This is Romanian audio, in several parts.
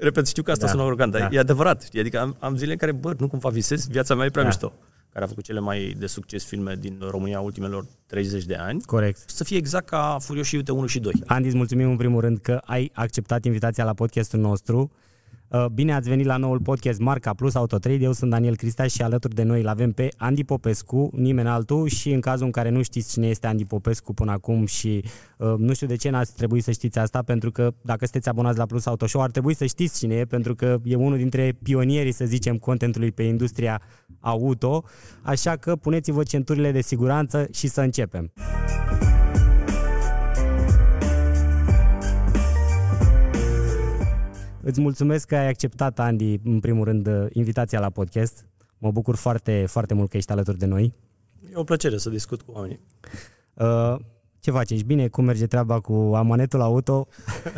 Repet, știu că asta Da. sună arogant, dar Da. e adevărat. Știi? Adică am, am zile în care, bă, nu cumva visez, viața mea e prea Da. mișto. Care a făcut cele mai de succes filme din România ultimelor 30 de ani. Corect. Să fie exact ca Furioși Iute 1 și 2. Andy, îți mulțumim în primul rând că ai acceptat invitația la podcastul nostru. Uh, Bine ați venit la noul podcast Marca Plus Autotrade. Eu sunt Daniel Cristea și alături de noi îl avem pe Andy Popescu, nimeni altul și în cazul în care nu știți cine este Andy Popescu până acum și uh, nu știu de ce n-ați trebuit să știți asta, pentru că dacă sunteți abonați la Plus Auto Show ar trebui să știți cine e, pentru că e unul dintre pionierii, să zicem, contentului pe industria auto, așa că puneți-vă centurile de siguranță și să începem. Îți mulțumesc că ai acceptat, Andy, în primul rând, invitația la podcast. Mă bucur foarte, foarte mult că ești alături de noi. E o plăcere să discut cu oamenii. Uh, ce faci? Ești bine? Cum merge treaba cu amanetul auto?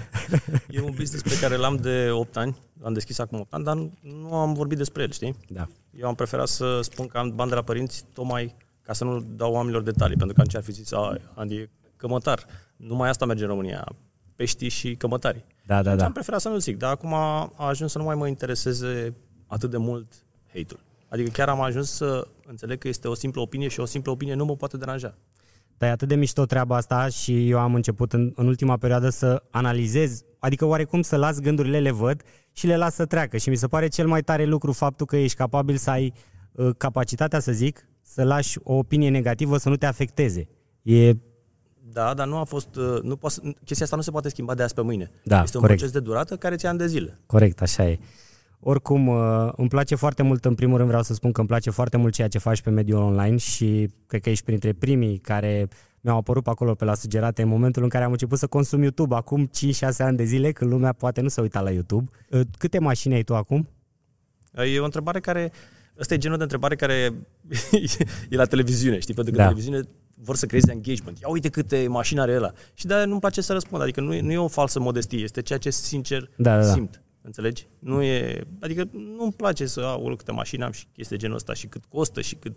E un business pe care l-am de 8 ani, l-am deschis acum 8 ani, dar nu, nu am vorbit despre el, știi? Da. Eu am preferat să spun că am bani de la părinți tocmai ca să nu dau oamenilor detalii, pentru că atunci ar fi zis, a, Andy e cămătar. Numai asta merge în România, peștii și cămătarii. Da, da, Deci da. am preferat să nu zic, dar acum a ajuns să nu mai mă intereseze atât de mult hate-ul. Adică chiar am ajuns să înțeleg că este o simplă opinie și o simplă opinie nu mă poate deranja. Dar e atât de mișto treaba asta și eu am început în, în ultima perioadă să analizez, adică oarecum să las gândurile, le văd și le las să treacă. Și mi se pare cel mai tare lucru faptul că ești capabil să ai uh, capacitatea, să zic, să lași o opinie negativă să nu te afecteze. E Da, dar nu a fost, uh, nu poate, chestia asta nu se poate schimba de azi pe mâine. Da, este un corect. proces de durată care ți ani de zile. Corect, așa e. Oricum, uh, îmi place foarte mult, în primul rând vreau să spun că îmi place foarte mult ceea ce faci pe mediul online și cred că ești printre primii care mi-au apărut pe acolo pe la sugerate în momentul în care am început să consum YouTube, acum 5-6 ani de zile, când lumea poate nu se uita la YouTube. Uh, Câte mașini ai tu acum? E o întrebare care, ăsta e genul de întrebare care e la televiziune, știi? Pentru că Da. da. televiziune vor să creeze engagement. Ia uite câte mașini are ăla. Și de nu-mi place să răspund. Adică nu e, nu e o falsă modestie, este ceea ce sincer Da, da, da. simt. Înțelegi? Nu e, adică nu-mi place să au câte mașini am și chestii de genul ăsta și cât costă și cât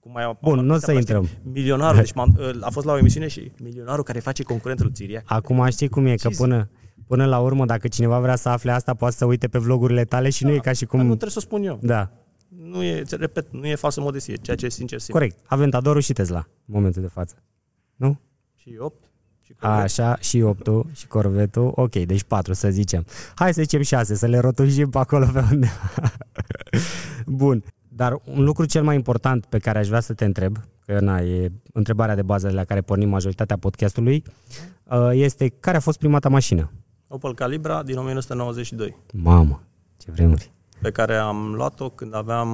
cum mai Bun, am- nu o să am- intrăm. Milionarul, deci m-am, a fost la o emisiune și milionarul care face concurentul lui Țiriac. Acum știi cum e, că Ce până, până la urmă, dacă cineva vrea să afle asta, poate să uite pe vlogurile tale și nu e ca și Dar nu cum... trebuie să o spun eu. Da, Nu e, ți- repet, nu e falsă modestie, ceea ce sincer simt. corect. Aventadorul și Tesla, în momentul de față. Nu? Și 8 și Corvette. Așa, și 8 și corvetul. Ok, deci 4 să zicem. Hai să zicem 6, să le rotunjim pe acolo pe unde. Bun. Dar un lucru cel mai important pe care aș vrea să te întreb, că na, e întrebarea de bază de la care pornim majoritatea podcastului, uh, este care a fost prima ta mașină? Opel Calibra din 1992, Mamă, ce vremuri. Pe care am luat-o când aveam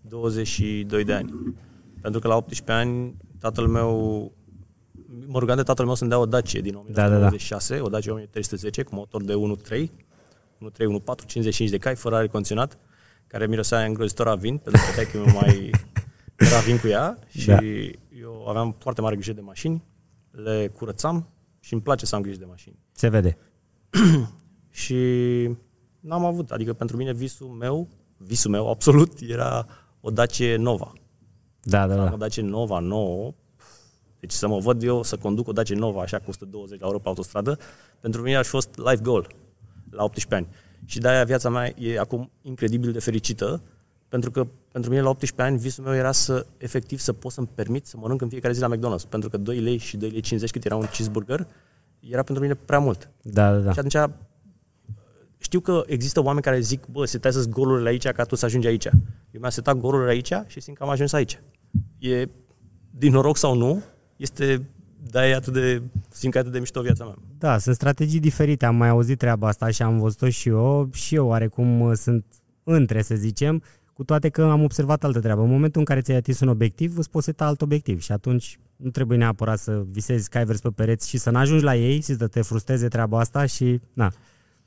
22 de ani. Pentru că la 18 ani tatăl meu mă rugam de tatăl meu să-mi dea o Dacia din Da, da, da. 1996, o Dacia 1310 cu motor de 1.3, 1.3, 1.4, 55 de cai, fără aer condiționat, care mirosea îngrozitor a vin, pentru că taică meu mai era vin cu ea și Da. eu aveam foarte mare grijă de mașini, le curățam și îmi place să am grijă de mașini. Se vede. Și n-am avut, adică pentru mine visul meu, visul meu absolut era o Dacia Nova. Da, da, Am da. o Dacia Nova nouă, deci să mă văd eu să conduc o Dacia Nova așa cu 120 la euro pe autostradă, pentru mine a fost life goal la 18 ani. Și de-aia viața mea e acum incredibil de fericită, pentru că pentru mine la 18 ani visul meu era să efectiv să pot să-mi permit să mănânc în fiecare zi la McDonald's, pentru că 2 lei și 2 lei 50 cât era un cheeseburger, era pentru mine prea mult. Da, da, da. Și atunci știu că există oameni care zic, bă, setează golurile aici ca tu să ajungi aici. Eu mi-am setat golurile aici și simt că am ajuns aici. E din noroc sau nu, este de atât de, simt că e atât de mișto viața mea. Da, sunt strategii diferite. Am mai auzit treaba asta și am văzut-o și eu. Și eu oarecum uh, sunt între, să zicem, cu toate că am observat altă treabă. În momentul în care ți-ai atins un obiectiv, îți poți seta alt obiectiv și atunci nu trebuie neapărat să visezi că ai vers pe pereți și să n-ajungi la ei, și să te frustreze treaba asta și na.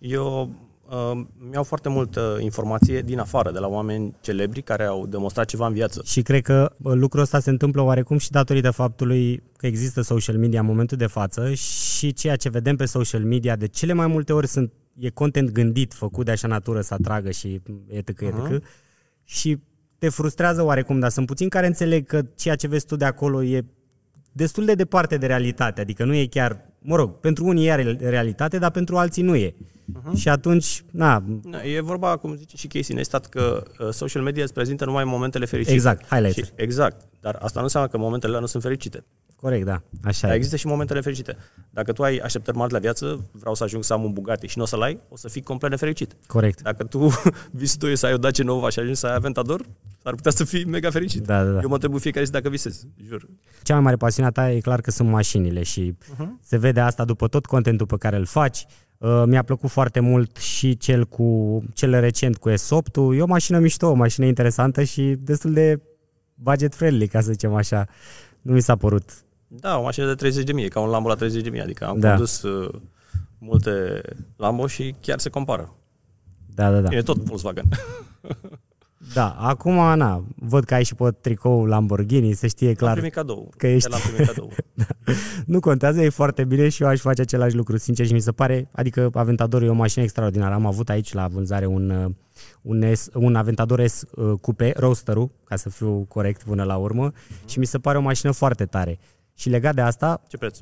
Eu uh, mi-au foarte multă informație din afară, de la oameni celebri care au demonstrat ceva în viață. Și cred că bă, lucrul ăsta se întâmplă oarecum și datorită faptului că există social media în momentul de față și ceea ce vedem pe social media de cele mai multe ori sunt e content gândit, făcut de așa natură să atragă și etc. etc. Mhm. Și te frustrează oarecum, dar sunt puțini care înțeleg că ceea ce vezi tu de acolo e destul de departe de realitate, adică nu e chiar mă rog, pentru unii e realitate, dar pentru alții nu e. Uh-huh. Și atunci, na... E vorba, cum zice și Casey Neistat, că uh, social media îți prezintă numai momentele fericite. Exact, highlights. Și, exact, dar asta nu înseamnă că momentele nu sunt fericite. Corect, da, așa dar e. există și momentele fericite. Dacă tu ai așteptări mari la viață, vreau să ajung să am un Bugatti și nu o să-l ai, o să fii complet nefericit. Corect. Dacă tu visul tu e să ai o Dacia Nova și ajungi să ai Aventador, ar putea să fii mega fericit. Da, da, da. Eu mă trebuie fiecare zi dacă visez, jur. Cea mai mare pasiunea ta e clar că sunt mașinile și uh-huh. se vede asta după tot contentul pe care îl faci. Uh, mi-a plăcut foarte mult și cel cu cel recent cu S8-ul. E o mașină mișto, o mașină interesantă și destul de budget friendly, ca să zicem așa. Nu mi s-a părut. Da, o mașină de 30 de mii, ca un Lambo la 30 de mii, adică am da. condus uh, multe Lambo și chiar se compară. Da, da, da. E tot Volkswagen. Da, acum, na, văd că ai și pe tricou Lamborghini, să știe clar. Am primit cadou. Că ești... L-am primit cadou. da. Nu contează, e foarte bine și eu aș face același lucru, sincer, și mi se pare, adică Aventadorul e o mașină extraordinară. Am avut aici la vânzare un, uh, un, S, un Aventador S uh, Coupe, roadster ca să fiu corect până la urmă, uh-huh. și mi se pare o mașină foarte tare. Și legat de asta... Ce preț?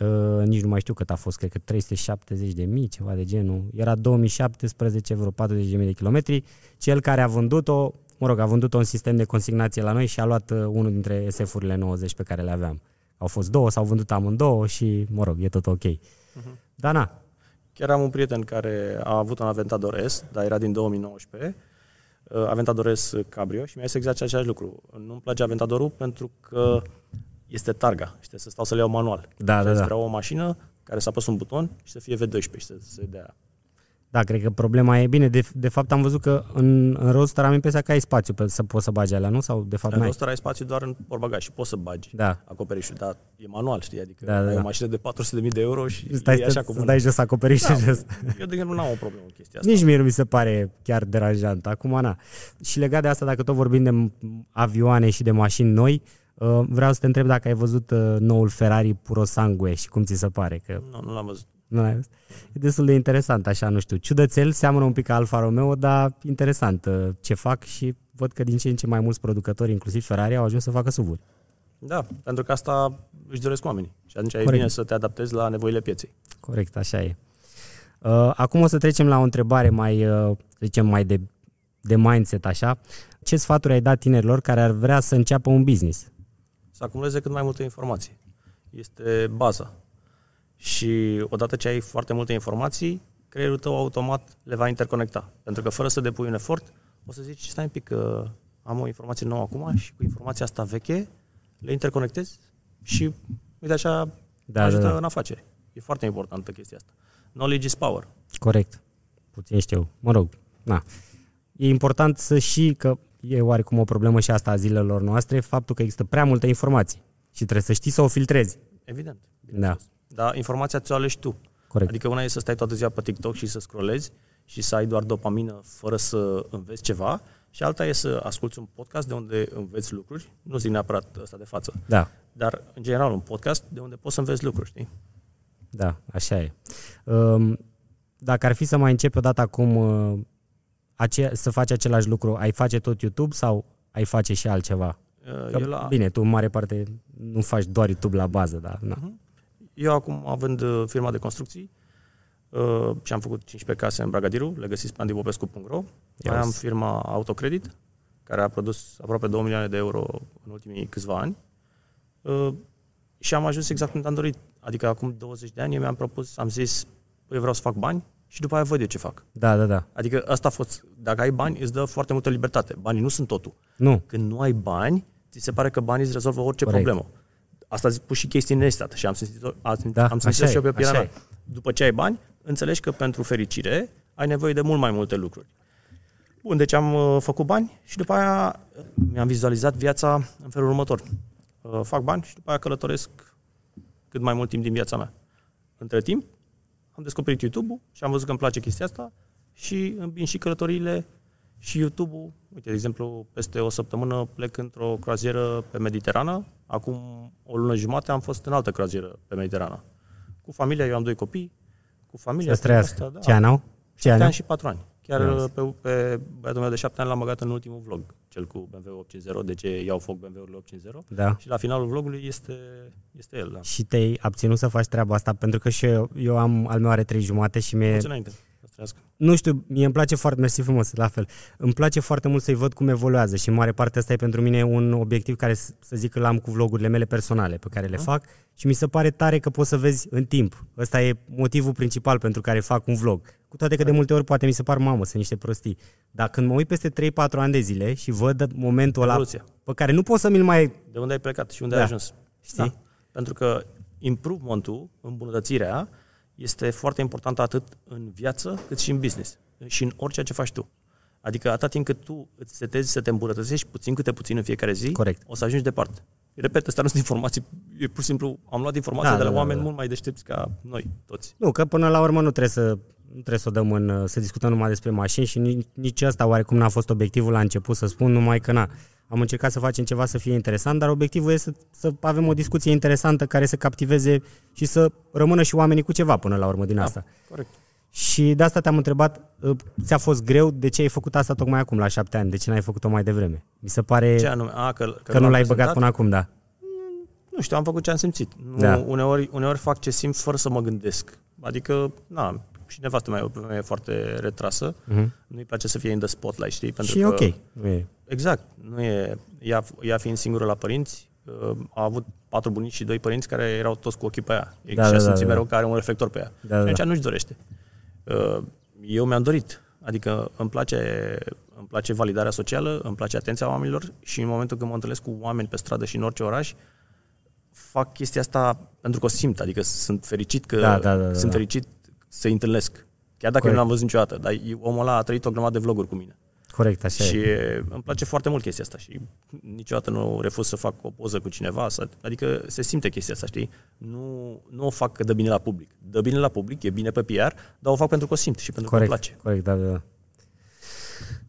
Uh, nici nu mai știu cât a fost, cred că 370 de mii, ceva de genul. Era 2017, vreo 40 de mii de kilometri. Cel care a vândut-o, mă rog, a vândut-o în sistem de consignație la noi și a luat uh, unul dintre SF-urile 90 pe care le aveam. Au fost două, s-au vândut amândouă și, mă rog, e tot ok. Uh-huh. Dar na. Chiar am un prieten care a avut un Aventador S, dar era din 2019, uh, Aventador S Cabrio și mi-a zis exact același lucru. Nu-mi place Aventadorul pentru că este targa. Știi, să stau să le iau manual. Da, da, da. Vreau o mașină care să apăs un buton și să fie V12 și să se dea. Da, cred că problema e bine. De, de fapt, am văzut că în, în Roadster am impresia că ai spațiu pe, să poți să bagi alea, nu? Sau de fapt în Roadster ai spațiu doar în portbagaj și poți să bagi da. acoperișul, dar e manual, știi? Adică da, da, ai da. o mașină de 400.000 de euro și stai, e așa cum... Stai jos acoperișul da, jos. Eu, de exemplu, n-am o problemă cu chestia asta. Nici mie nu mi se pare chiar deranjant. Acum, na. Și legat de asta, dacă tot vorbim de avioane și de mașini noi, Uh, vreau să te întreb dacă ai văzut uh, noul Ferrari Puro Sangue și cum ți se pare. Că... Nu, nu l-am văzut. Nu l-ai văzut? E destul de interesant, așa, nu știu. Ciudățel, seamănă un pic ca Alfa Romeo, dar interesant uh, ce fac și văd că din ce în ce mai mulți producători, inclusiv Ferrari, au ajuns să facă suv Da, pentru că asta își doresc oamenii. Și atunci Corect. e bine să te adaptezi la nevoile pieței. Corect, așa e. Acum o să trecem la o întrebare mai, să zicem, mai de, de mindset, așa. Ce sfaturi ai dat tinerilor care ar vrea să înceapă un business? Să acumuleze cât mai multe informații. Este baza. Și odată ce ai foarte multe informații, creierul tău automat le va interconecta. Pentru că fără să depui un efort, o să zici, stai un pic că am o informație nouă acum și cu informația asta veche le interconectezi și uite așa da, ajută da, da. în afaceri. E foarte importantă chestia asta. Knowledge is power. Corect. Puțin știu. Mă rog, na. E important să și, că e oarecum o problemă și asta a zilelor noastre, faptul că există prea multă informație și trebuie să știi să o filtrezi. Evident. Da. Dar informația ți-o alegi tu. Corect. Adică una e să stai toată ziua pe TikTok și să scrollezi și să ai doar dopamină fără să înveți ceva și alta e să asculti un podcast de unde înveți lucruri, nu zic neapărat ăsta de față, da. dar în general un podcast de unde poți să înveți lucruri, știi? Da, așa e. Um, dacă ar fi să mai începi odată acum uh, ace- să faci același lucru, ai face tot YouTube sau ai face și altceva? Că, la... Bine, tu în mare parte nu faci doar YouTube la bază, dar... Na. Uh-huh. Eu acum, având uh, firma de construcții, uh, și am făcut 15 case în Bragadiru, le găsiți pe andibopescu.ro. Mai am firma Autocredit, care a produs aproape 2 milioane de euro în ultimii câțiva ani. Uh, și am ajuns exact cum am dorit. Adică acum 20 de ani eu mi-am propus, am zis, eu vreau să fac bani, și după aia văd eu ce fac. Da, da, da. Adică asta a fost, dacă ai bani, îți dă foarte multă libertate. Banii nu sunt totul. Nu. Când nu ai bani, ți se pare că banii îți rezolvă orice Corect. problemă. Asta zic pus și chestii nestat și am simțit, am, da, am simțit și eu pe pielea mea. După ce ai bani, înțelegi că pentru fericire ai nevoie de mult mai multe lucruri. Bun, deci am uh, făcut bani și după aia uh, mi-am vizualizat viața în felul următor. Uh, fac bani și după aia călătoresc cât mai mult timp din viața mea. Între timp, am descoperit YouTube-ul și am văzut că îmi place chestia asta și îmbin și călătoriile și YouTube-ul. Uite, de exemplu, peste o săptămână plec într-o croazieră pe Mediterană. Acum o lună jumate am fost în altă croazieră pe Mediterană. Cu familia, eu am doi copii. Cu familia. Asta, da. Ce an au? Ce ani? ani și patru ani. Chiar Yes. pe, pe băiatul meu de șapte ani l-am băgat în ultimul vlog, cel cu BMW 850, de ce iau foc BMW-urile 850. Da. Și la finalul vlogului este, este el, da. Și te-ai abținut să faci treaba asta, pentru că și eu, eu am, al meu are trei jumate și mi-e, Mulți înainte. să trăiască. nu știu, mie îmi place foarte, mersi frumos, la fel, îmi place foarte mult să-i văd cum evoluează și în mare parte asta e pentru mine un obiectiv care, s- să zic că l-am cu vlogurile mele personale pe care le fac și mi se pare tare că poți să vezi în timp. Ăsta e motivul principal pentru care fac un vlog. Cu toate că de multe ori poate mi se par, mamă, sunt niște prostii. Dar când mă uit peste 3-4 ani de zile și văd momentul ăla Evoluția. pe care nu pot să mi-l mai... De unde ai plecat și unde Da. ai ajuns. Știi? Pentru că improvementul, îmbunătățirea, este foarte importantă atât în viață cât și în business și în orice ce faci tu. Adică atâta timp cât tu îți setezi să te îmbunătățești puțin câte puțin în fiecare zi, Corect. o să ajungi departe. Repet, astea nu sunt informații, e pur și simplu, am luat informații Da, de la da, da, oameni da. mult mai deștepți ca noi toți. Nu, că până la urmă nu trebuie să nu trebuie să o dăm în, să discutăm numai despre mașini și nici, nici asta oarecum n-a fost obiectivul la început să spun, numai că na, am încercat să facem ceva să fie interesant, dar obiectivul este să, să avem o discuție interesantă care să captiveze și să rămână și oamenii cu ceva până la urmă din asta. Corect. Și de asta te-am întrebat, uh, ți-a fost greu de ce ai făcut asta tocmai acum, la șapte ani, de ce n-ai făcut-o mai devreme? Mi se pare Ce anume? A, că, că nu l-am l-ai băgat prezentat? până acum, da. Nu știu, am făcut ce am simțit. Nu, Da. uneori, uneori fac ce simt fără să mă gândesc. Adică, na, și nevastă mea e o femeie foarte retrasă. Uh-huh. Nu-i place să fie in the spotlight, știi? Pentru Și e că, ok. Nu e. Exact. Nu e, ea, ea fiind singură la părinți, uh, a avut patru bunici și doi părinți care erau toți cu ochii pe ea. E Da, și da, a da, simțit da. mereu că are un reflector pe ea. Da, da, Deci da. nu-și dorește. Uh, Eu mi-am dorit. Adică îmi place, îmi place validarea socială, îmi place atenția oamenilor și în momentul când mă întâlnesc cu oameni pe stradă și în orice oraș, fac chestia asta pentru că o simt, adică sunt fericit că Da, da, da, da, sunt da. fericit să-i întâlnesc. Chiar dacă Corect. eu nu l-am văzut niciodată, dar omul ăla a trăit o grămadă de vloguri cu mine. Corect, așa și e. îmi place foarte mult chestia asta și niciodată nu refuz să fac o poză cu cineva, să, adică se simte chestia asta, știi? Nu, nu o fac că dă bine la public. Dă bine la public, e bine pe PR, dar o fac pentru că o simt și pentru Corect, că îmi place. corect, da, da, da.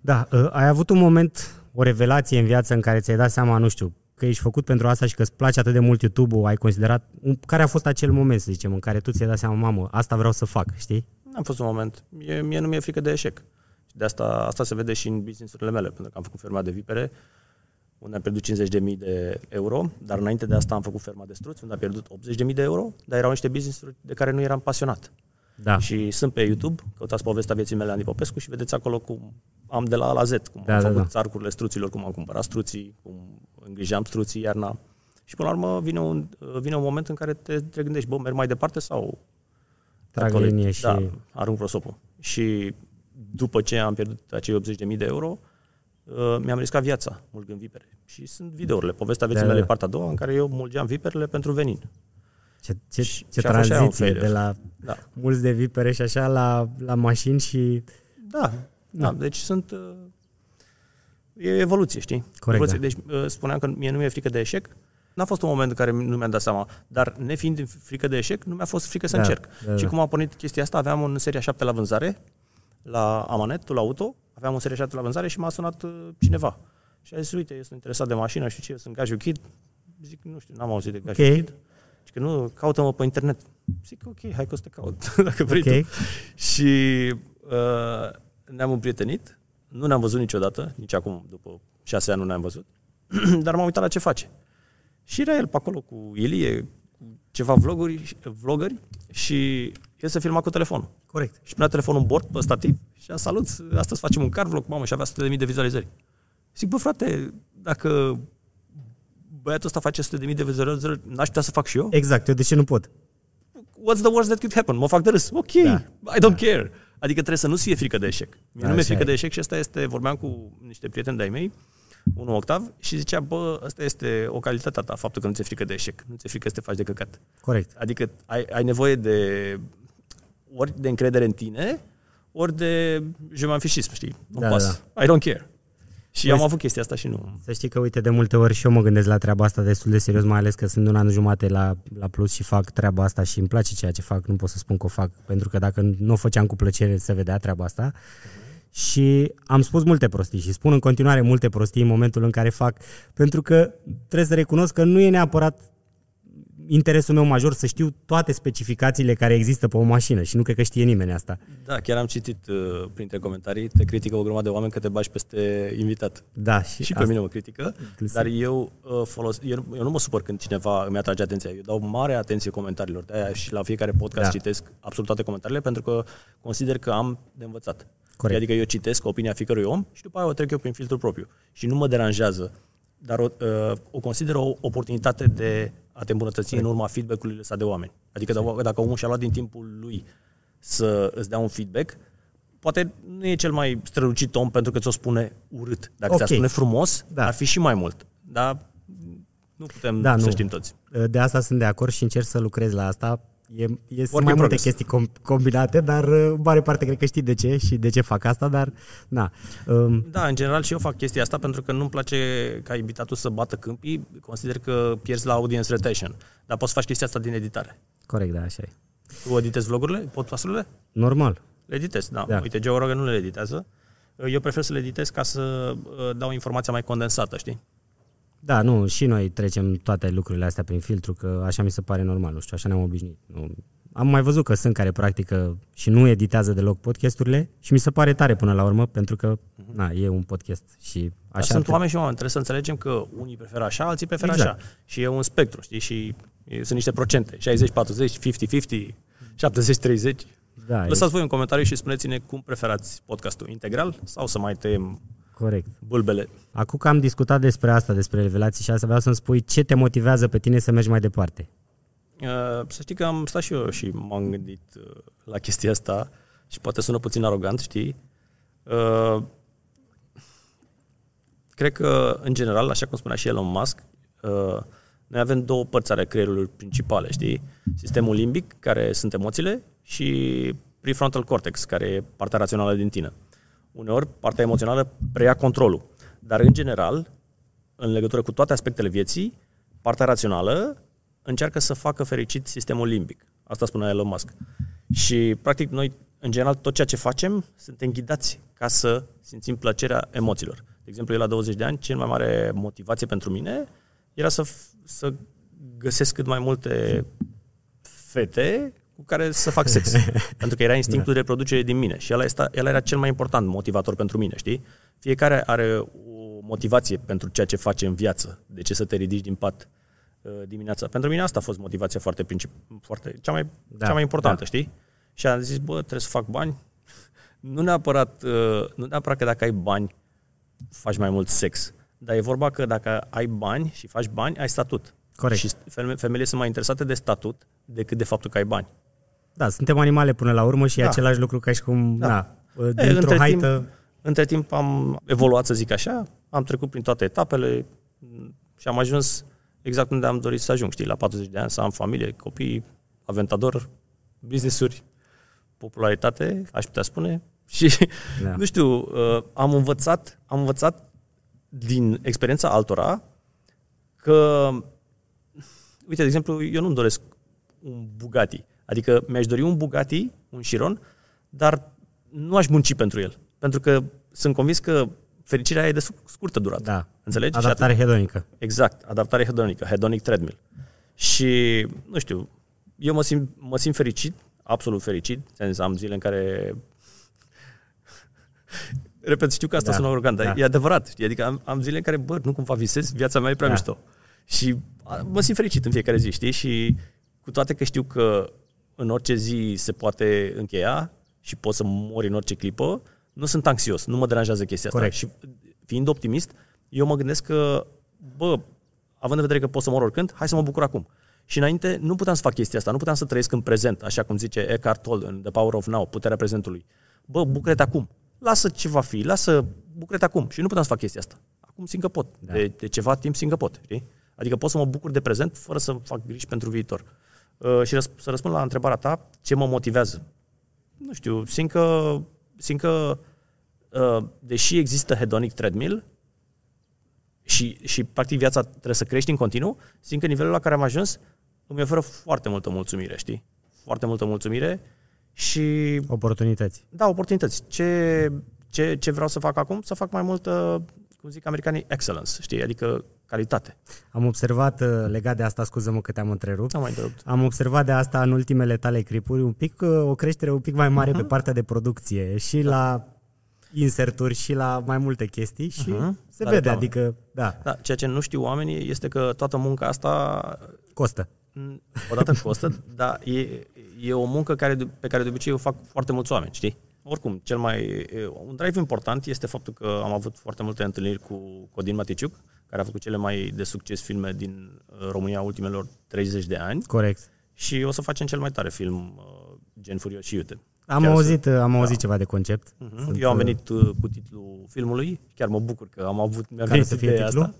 Da, uh, ai avut un moment, o revelație în viață în care ți-ai dat seama, nu știu, că ești făcut pentru asta și că îți place atât de mult YouTube-ul, ai considerat, un, care a fost acel moment, să zicem, în care tu ți-ai dat seama, mamă, asta vreau să fac, știi? Am fost un moment. Mie, mie nu mi-e frică de eșec. Și de asta, asta se vede și în business-urile mele, pentru că am făcut ferma de vipere, unde am pierdut 50.000 de euro, dar înainte de asta am făcut ferma de struți, unde am pierdut 80.000 de euro, dar erau niște business-uri de care nu eram pasionat. Da, Și sunt pe YouTube, căutați povestea vieții mele Andy Popescu și vedeți acolo cum am de la A la Z, cum Da, am da, făcut da. țarcurile struților, cum am cumpărat struții, cum îngrijam struții iarna. Și până la urmă vine un, vine un moment în care te, te gândești, bă, merg mai departe sau trag acolo- linie și... Da, arunc prosopul. Și după ce am pierdut acei 80.000 de euro, uh, mi-am riscat viața mulgând vipere. Și sunt videourile, povestea vieții Da, da, mele, da. partea a doua, în care eu mulgeam viperele pentru venin. Ce, ce, Și- ce și a fost și aia un tranziție failure. de la Da. mulți de vipere și așa la, la mașini și... Da, da. Deci sunt... uh, E evoluție, știi? Corect, evoluție. Deci uh, spuneam că mie nu mi-e frică de eșec. N-a fost un moment în care nu mi-am dat seama, dar nefiind frică de eșec, nu mi-a fost frică să Da, încerc. da, Și da. cum a pornit chestia asta, aveam un seria 7 la vânzare, la Amanet, tu la auto, aveam un seria 7 la vânzare și m-a sunat uh, cineva. Și a zis, uite, eu sunt interesat de mașină, știu ce, eu sunt Gaju Kid. Zic, nu știu, n-am auzit de Gaju Ok. Kid. Și că nu, caută-mă pe internet. Zic, ok, hai că o să te caut, dacă vrei Ok. tu. Și uh, ne-am împrietenit, nu ne-am văzut niciodată, nici acum, după șase ani nu ne-am văzut, dar m-am uitat la ce face. Și era el pe acolo cu Ilie, cu ceva vloguri, vlogări și el se filma cu telefonul. Corect. Și punea telefonul în bord, pe stativ și a salut, astăzi facem un car vlog, mamă, și avea 100.000 de vizualizări. Zic, bă frate, dacă băiatul ăsta face 100.000 de vizualizări, n-aș putea să fac și eu? Exact, eu de ce nu pot? What's the worst that could happen? Mă fac de râs. Ok, Da. I don't care. Adică trebuie să nu-ți fie frică de eșec. Mie Da, nu mi-e așa frică e. de eșec și asta este, vorbeam cu niște prieteni de-ai mei, unul Octav, și zicea, bă, asta este o calitate a ta, faptul că nu ți-e frică de eșec. Nu ți-e frică să te faci de căcat. Corect. Adică ai, ai nevoie de ori de încredere în tine, ori de je m'en fiche, știi? Nu Da, pas. I don't care. Și Băi, am avut chestia asta și nu... Să știi că, uite, de multe ori și eu mă gândesc la treaba asta destul de serios, mai ales că sunt de un an jumate la, la plus și fac treaba asta și îmi place ceea ce fac, nu pot să spun că o fac, pentru că dacă nu o făceam cu plăcere se vedea treaba asta. Și am spus multe prostii și spun în continuare multe prostii în momentul în care fac, pentru că trebuie să recunosc că nu e neapărat interesul meu major să știu toate specificațiile care există pe o mașină și nu cred că știe nimeni asta. Da, chiar am citit uh, printre comentarii, te critică o grămadă de oameni că te bași peste invitat. Da, și, Și pe asta- mine mă critică, dar eu, uh, folos, eu, eu nu mă supăr când cineva îmi atrage atenția. Eu dau mare atenție comentariilor. De-aia și la fiecare podcast Da. citesc absolut toate comentariile pentru că consider că am de învățat. Corect. Adică eu citesc opinia fiecărui om și după aia o trec eu prin filtrul propriu. Și nu mă deranjează, dar o, uh, o consider o oportunitate de a te îmbunătăți în urma feedback-ului lăsat de oameni. Adică dacă, dacă omul și-a luat din timpul lui să îți dea un feedback, poate nu e cel mai strălucit om pentru că ți-o spune urât. Dacă Ok. ți-a spune frumos, Da. ar fi și mai mult. Dar nu putem Da, să nu. știm toți. De asta sunt de acord și încerc să lucrez la asta. E, e, sunt in mai multe progress. chestii com- combinate, dar uh, în mare parte cred că știi de ce și de ce fac asta, dar na. Um, Da, în general și eu fac chestia asta pentru că nu-mi place ca invitatul să bată câmpii. Consider că pierzi la audience retention. Dar poți să faci chestia asta din editare. corect, da, așa e. Tu editezi vlogurile, podcasturile? Normal. Le editez, da. Da. da. Uite, Joe Rogan nu le editează. Eu prefer să le editez ca să uh, dau informația mai condensată, știi? Da, nu, și noi trecem toate lucrurile astea prin filtru, că așa mi se pare normal, nu știu, așa ne-am obișnuit. Nu. Am mai văzut că sunt care practică și nu editează deloc podcasturile și mi se pare tare până la urmă, pentru că, na, e un podcast și Dar așa... sunt ar oameni și oameni. Trebuie să înțelegem că unii preferă așa, alții preferă Exact. așa. Și e un spectru, știi? Și e, sunt niște procente. 60-40, 50-50, 70-30. Da, Lăsați voi un comentariu și spuneți-ne cum preferați podcastul. Integral sau să mai tăiem e corect. bulbele? Acum că am discutat despre asta, despre revelații și asta, vreau să-mi spui ce te motivează pe tine să mergi mai departe. Uh, Să știi că am stat și eu și m-am gândit uh, la chestia asta și poate sună puțin arogant, știi? Uh, Cred că, în general, așa cum spunea și Elon Musk, uh, noi avem două părți ale creierului principale, știi? Sistemul limbic, care sunt emoțiile, și prefrontal cortex, care e partea rațională din tine. Uneori, partea emoțională preia controlul. Dar, în general, în legătură cu toate aspectele vieții, partea rațională încearcă să facă fericit sistemul limbic. Asta spunea Elon Musk. Și, practic, noi, în general, tot ceea ce facem, suntem ghidați ca să simțim plăcerea emoțiilor. De exemplu, eu la 20 de ani, cel mai mare motivație pentru mine era să, f- să găsesc cât mai multe fete cu care să fac sex. pentru că era instinctul de reproducere din mine. Și ăla, este, ăla era cel mai important motivator pentru mine, știi? Fiecare are o motivație pentru ceea ce face în viață. De ce să te ridici din pat uh, dimineața. Pentru mine asta a fost motivația foarte, princip- foarte cea, mai, Da, da, cea mai importantă, da. da. știi? Și am zis, bă, trebuie să fac bani. Nu neapărat, uh, nu neapărat că dacă ai bani, faci mai mult sex. Dar e vorba că dacă ai bani și faci bani, ai statut. Corect. Și feme- femeile sunt mai interesate de statut decât de faptul că ai bani. Da, suntem animale până la urmă și e Da. același lucru ca și cum, Da. na, E, dintr-o între haită... Timp, între timp am evoluat, să zic așa, am trecut prin toate etapele și am ajuns exact unde am dorit să ajung, știi, la 40 de ani, să am familie, copii, aventador, business-uri, popularitate, aș putea spune. Și, Da. da. nu știu, uh, am învățat, am învățat din experiența altora că, uite, de exemplu, eu nu-mi doresc un Bugatti. Adică mi-aș dori un Bugatti, un Chiron, dar nu aș munci pentru el. Pentru că sunt convins că fericirea aia e de sc- scurtă durată. Da. Înțelegi? Și Adaptare hedonică. Exact, adaptare hedonică, hedonic treadmill. Și, nu știu, eu mă simt, mă simt fericit, absolut fericit. Ți-am zis, am zile în care... Repet, știu că asta Da, da, sună arogant, dar da. da. e adevărat. Știi? Adică am, am zile în care, bă, nu cumva visez, viața mea e prea Da. da. mișto. Și a, mă simt fericit în fiecare zi, știi? Și cu toate că știu că în orice zi se poate încheia și pot să mori în orice clipă, nu sunt anxios, nu mă deranjează chestia asta. Corect. Și fiind optimist, eu mă gândesc că, bă, având în vedere că pot să mor oricând, hai să mă bucur acum. Și înainte nu puteam să fac chestia asta, nu puteam să trăiesc în prezent, așa cum zice Eckhart Tolle în The Power of Now, puterea prezentului. Bă, bucură-te acum. Lasă ce va fi, lasă, bucură-te acum. Și nu puteam să fac chestia asta. Acum simt că pot. Da. Da. De, de ceva timp simt că pot, știi? Adică pot să mă bucur de prezent fără să fac griji pentru viitor. Uh, și răsp- să răspund la întrebarea ta, ce mă motivează? Nu știu, simt că, simt că uh, deși există hedonic treadmill, și, și practic viața trebuie să crești în continuu, simt că nivelul la care am ajuns îmi oferă foarte multă mulțumire, știi? Foarte multă mulțumire și Oportunități. da, oportunități. Ce, ce, ce vreau să fac acum? Să fac mai multă, cum zic americanii, excellence, știi? Adică calitate. Am observat, uh, legat de asta, scuză-mă că te-am întrerupt, Am mai întrerupt. am observat de asta în ultimele tale clipuri un pic, uh, o creștere un pic mai mare pe partea de producție și la inserturi și la mai multe chestii și Mhm. se La vede, reclame. adică, da, Da, ceea ce nu știu oamenii este că toată munca asta costă. m, odată costă, dar e, e o muncă care, de- pe care de obicei o fac foarte mulți oameni, știi? Oricum, cel mai, e, un drive important este faptul că am avut foarte multe întâlniri cu Codin Maticiuc, care a făcut cele mai de succes filme din uh, România ultimelor 30 de ani Corect. și o să facem cel mai tare film uh, gen Furios și Iute. Am Chiar auzit, am Da. auzit ceva de concept. Mhm. Sunt, Eu am uh, venit uh, cu titlul filmului, chiar mă bucur că am avut, mi-a Care venit să fie ideea titlul? asta.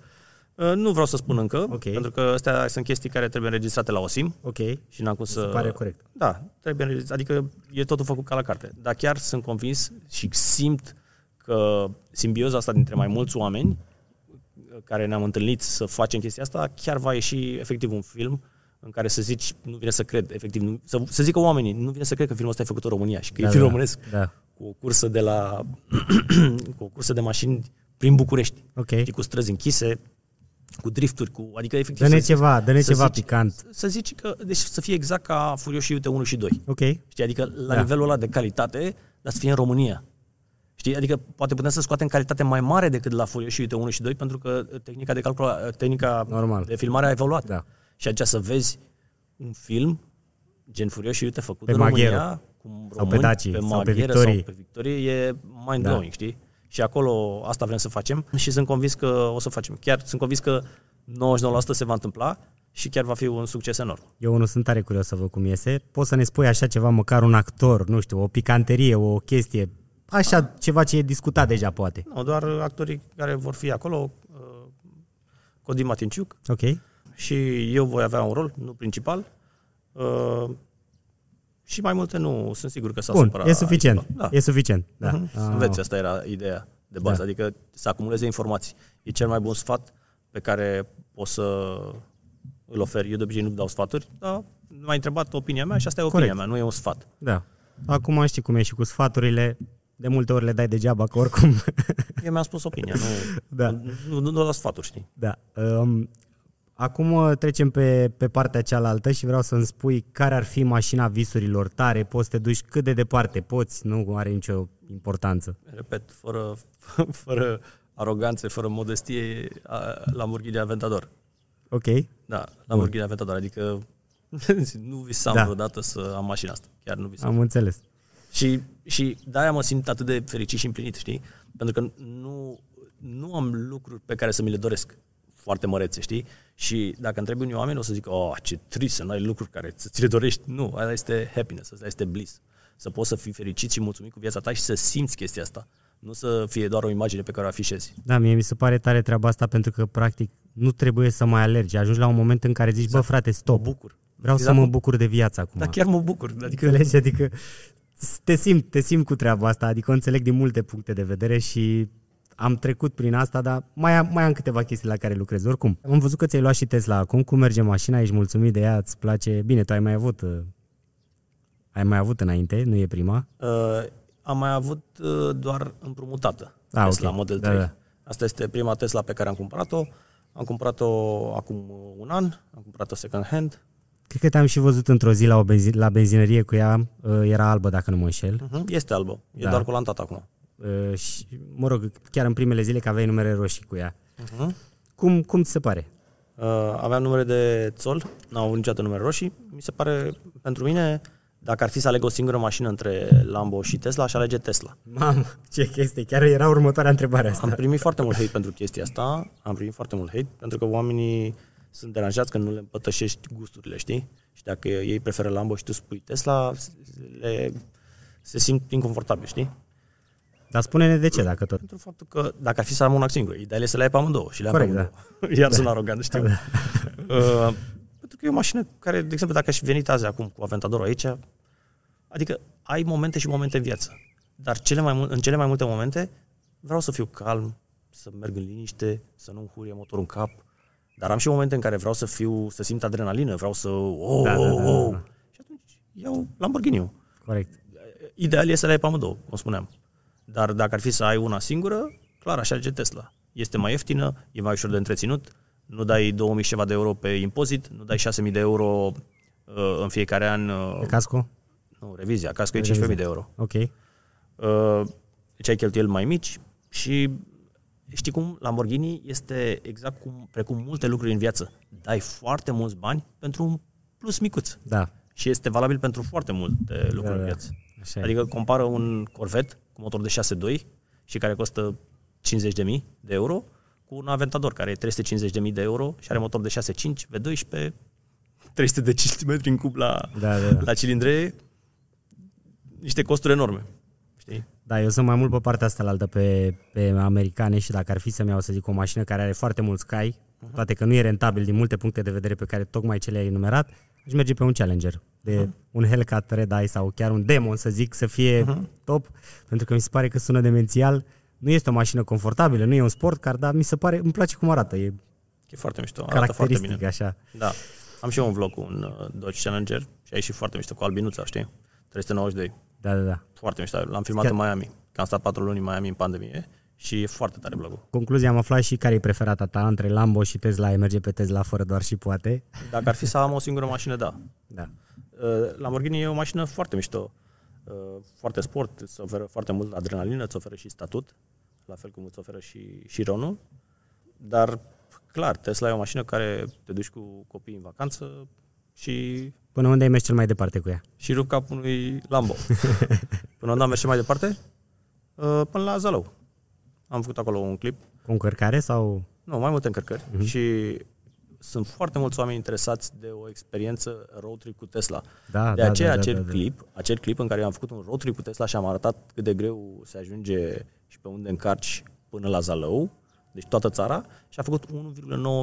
Uh, Nu vreau să spun încă, Ok. pentru că astea sunt chestii care trebuie înregistrate la OSIM Ok, și n-am cum să... se pare corect. Da, trebuie înregistrat, adică e totul făcut ca la carte. Dar chiar sunt convins și simt că simbioza asta dintre mai mulți oameni care ne-am întâlnit să facem chestia asta, chiar va ieși efectiv un film în care să zici, nu vine să cred, efectiv, nu, să, să zică oamenii, nu vine să cred că filmul ăsta e făcut în România și că Da, e film da, românesc Da, cu o cursă de la cu o cursă de mașini prin București, ok. și cu străzi închise, cu drifturi, cu adică efectiv Dă-ne să, ceva, dă-ne să ceva zici- picant. să zici că deci să fie exact ca Furios și Iute 1 și 2. Ok, Știi, adică la Da. nivelul ăla de calitate, dar să fie în România. Știi, adică poate putem să scoatem calitate mai mare decât la Furios și Iute 1 și 2 pentru că tehnica de calcul, tehnica Normal. de filmare a evoluat. da. Și aceea să vezi un film gen Furios și Iute făcut Pe în Maghiero. România, cu Sau pe români, Daci, pe sau pe Maghiere Victorii. sau pe Victorie, e mind-blowing, Da. știi? Și acolo asta vrem să facem și sunt convins că o să facem. Chiar sunt convins că 99% se va întâmpla și chiar va fi un succes enorm. Eu nu sunt tare curios să văd cum iese. Poți să ne spui așa ceva, măcar un actor, nu știu, o picanterie, o chestie, așa ceva ce e discutat deja, poate. Nu, doar actorii care vor fi acolo, uh, Codin Matinciuc Ok? și eu voi avea un rol, nu principal. Uh, și mai multe nu, sunt sigur că s-a Bun, supărat. e suficient. Da. E suficient. Da. Mhm. Să Ah, înveți, asta era ideea de bază, Da. adică să acumuleze informații. E cel mai bun sfat pe care poți să îl oferi. Eu de obicei nu dau sfaturi, dar m-ai întrebat opinia mea și asta e opinia Corect. mea, nu e un sfat. Da. Acum știi cum e și cu sfaturile. De multe ori le dai degeaba, că oricum... Eu mi-am spus opinia, nu, Da. nu, nu, nu dau sfaturi, știi? da. Um, acum uh, trecem pe, pe partea cealaltă și vreau să-mi spui care ar fi mașina visurilor tare, poți să te duci cât de departe poți, nu are nicio importanță. Repet, fără, fără aroganțe, fără modestie, a- Lamborghini Aventador. Ok? Da, Lamborghini Aventador, adică nu visam Da. da. vreodată să am mașina asta, chiar nu visam. Am înțeles. Și, și de-aia mă simt atât de fericit și împlinit, știi? Pentru că nu, nu am lucruri pe care să mi le doresc foarte mărețe, știi? Și dacă întrebi unii oameni, o să zic, oh, ce trist să nu ai lucruri care să ți le dorești. Nu, aia este happiness, asta este bliss. Să poți să fii fericit și mulțumit cu viața ta și să simți chestia asta. Nu să fie doar o imagine pe care o afișezi. Da, mie mi se pare tare treaba asta pentru că, practic, nu trebuie să mai alergi. Ajungi la un moment în care zici, bă, frate, Mă stop. bucur. Vreau să Exact, mă bucur de viață acum. Dar chiar mă bucur. Adică Înțelegi? Adică te simt, te simt cu treaba asta, adică o înțeleg din multe puncte de vedere și am trecut prin asta, dar mai am, mai am câteva chestii la care lucrez. Oricum, am văzut că ți-ai luat și Tesla acum, cum merge mașina, ești mulțumit de ea, îți place. Bine, tu ai mai avut, uh, ai mai avut înainte, nu e prima. Uh, am mai avut uh, doar împrumutată Ah, Tesla ok. Model Da, 3. da. Asta este prima Tesla pe care am cumpărat-o. Am cumpărat-o acum un an, am cumpărat-o second hand. Cred că te-am și văzut într-o zi la, o benzi- la benzinărie cu ea, uh, era albă dacă nu mă înșel. Uh-huh. Este albă, e Da. doar colantată acum. Uh, și, mă rog, chiar în primele zile că aveai numere roșii cu ea. Uh-huh. Cum, cum ți se pare? Uh, aveam numere de țol, n-am avut niciodată numere roșii. Mi se pare, pentru mine, dacă ar fi să aleg o singură mașină între Lambo și Tesla, aș alege Tesla. Mamă, ce chestie, chiar era următoarea întrebare asta. Am primit foarte mult hate pentru chestia asta, am primit foarte mult hate, pentru că oamenii sunt deranjați că nu le împătășești gusturile, știi? Și dacă ei preferă Lambo și tu spui Tesla, le, se simt inconfortabil, știi? Dar spune-ne de ce, dacă tot. Pentru faptul că dacă ar fi să am una singură, ideal e să le ai pe amândouă și le am Corect, pe amândouă. Iar sunt arogant, știu. uh, pentru că e o mașină care, de exemplu, dacă aș fi venit azi acum cu Aventadorul aici, adică ai momente și momente în viață. Dar cele mai, mul- în cele mai multe momente vreau să fiu calm, să merg în liniște, să nu-mi hurie motorul în cap. Dar am și momente în care vreau să fiu, să simt adrenalină, vreau să... Oh, Da, da, da, oh, da, oh. da. Și atunci iau Lamborghini-ul. Corect. Ideal e să le ai pe amândouă, cum spuneam. Dar dacă ar fi să ai una singură, clar, aș alege Tesla. Este mai ieftină, e mai ușor de întreținut, nu dai 2000 ceva de euro pe impozit, nu dai 6000 de euro uh, în fiecare an. Uh, Pe casco? Nu, revizia. Casco e Revizia. 15.000 de euro. Ok. Uh, deci ai cheltuieli mai mici și știi cum? Lamborghini este exact cum, precum multe lucruri în viață. Dai foarte mulți bani pentru un plus micuț. Da. Și este valabil pentru foarte multe lucruri da. în viață. Așa e. Adică compară un Corvette cu motor de 6.2 și care costă 50.000 de euro cu un Aventador care e 350.000 de euro și are motor de 6.5, V12, 300 de centimetri în cub la, Da, da, da. la cilindre, niște costuri enorme. Știi? Da, eu sunt mai mult pe partea asta la altă, pe, pe americane și dacă ar fi să-mi iau, să zic, o mașină care are foarte mulți cai, toate că nu e rentabil din multe puncte de vedere pe care tocmai ce le-ai enumerat, aș merge pe un Challenger, de un Hellcat Red Eye sau chiar un Demon, să zic, să fie top, pentru că mi se pare că sună demențial. Nu este o mașină confortabilă, nu e un sport car, dar mi se pare, îmi place cum arată, e E foarte mișto, arată foarte caracteristic bine. așa. Da. Am și eu un vlog cu un uh, Dodge Challenger și a ieșit foarte mișto cu albinuța, știi? 392. Da, da, da. Foarte mișto. L-am filmat Chiar- în Miami. Că am stat patru luni în Miami în pandemie și e foarte tare vlogul. Concluzia am aflat și care e preferata ta între Lambo și Tesla, ai merge pe Tesla fără doar și poate. Dacă ar fi să am o singură mașină, da. Da. Uh, Lamborghini e o mașină foarte mișto, uh, foarte sport, îți oferă foarte mult adrenalină, îți oferă și statut, la fel cum îți oferă și, și Ronul, dar clar, Tesla e o mașină care te duci cu copiii în vacanță și, Până unde ai mers cel mai departe cu ea? și rup capul unui Lambo. Până unde am mers și mai departe? Uh, Până la Zalău. Am făcut acolo un clip Cu încărcare sau... Nu, mai multe încărcări. Uh-huh. Și sunt foarte mulți oameni interesați de o experiență road trip cu Tesla. Da, de da, aceea da, da, acel da, da. clip, acel clip în care eu am făcut un road trip cu Tesla și am arătat cât de greu se ajunge și pe unde încarci până la Zalău, deci toată țara, și a făcut 1,9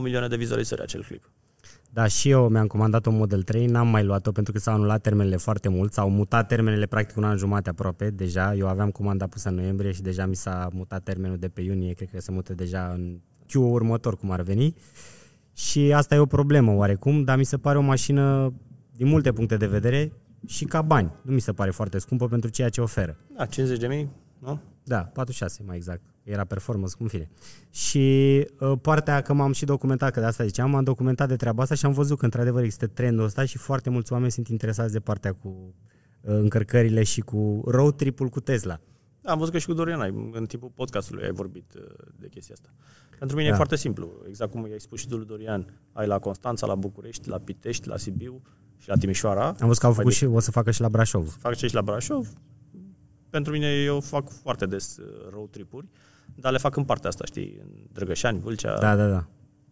milioane de vizualizări acel clip. Da, și eu mi-am comandat o Model 3, n-am mai luat-o pentru că s-au anulat termenele foarte mult, s-au mutat termenele practic un an jumate aproape deja. Eu aveam comanda pusă în noiembrie și deja mi s-a mutat termenul de pe iunie, cred că se mută deja în Q următor cum ar veni. Și asta e o problemă oarecum, dar mi se pare o mașină din multe puncte de vedere și ca bani. Nu mi se pare foarte scumpă pentru ceea ce oferă. Da, 50 de mii, nu? Da, 46 mai exact. Era performance, cum fine. Și uh, partea că m-am și documentat, că de asta ziceam, m-am documentat de treaba asta și am văzut că într-adevăr există trendul ăsta și foarte mulți oameni sunt interesați de partea cu uh, încărcările și cu road trip-ul cu Tesla. Da, am văzut că și cu Dorian ai, în timpul podcastului ai vorbit uh, de chestia asta. Pentru mine Da. e foarte simplu. Exact cum i-ai spus și tu lui Dorian, ai la Constanța, la București, la Pitești, la Sibiu și la Timișoara. Am văzut că au Mai făcut și o să facă și la Brașov. fac ce și la Brașov. Pentru mine, eu fac foarte des uh, road trip-uri, dar le fac în partea asta, știi, în Drăgășani, Vâlcea, Da, da, da.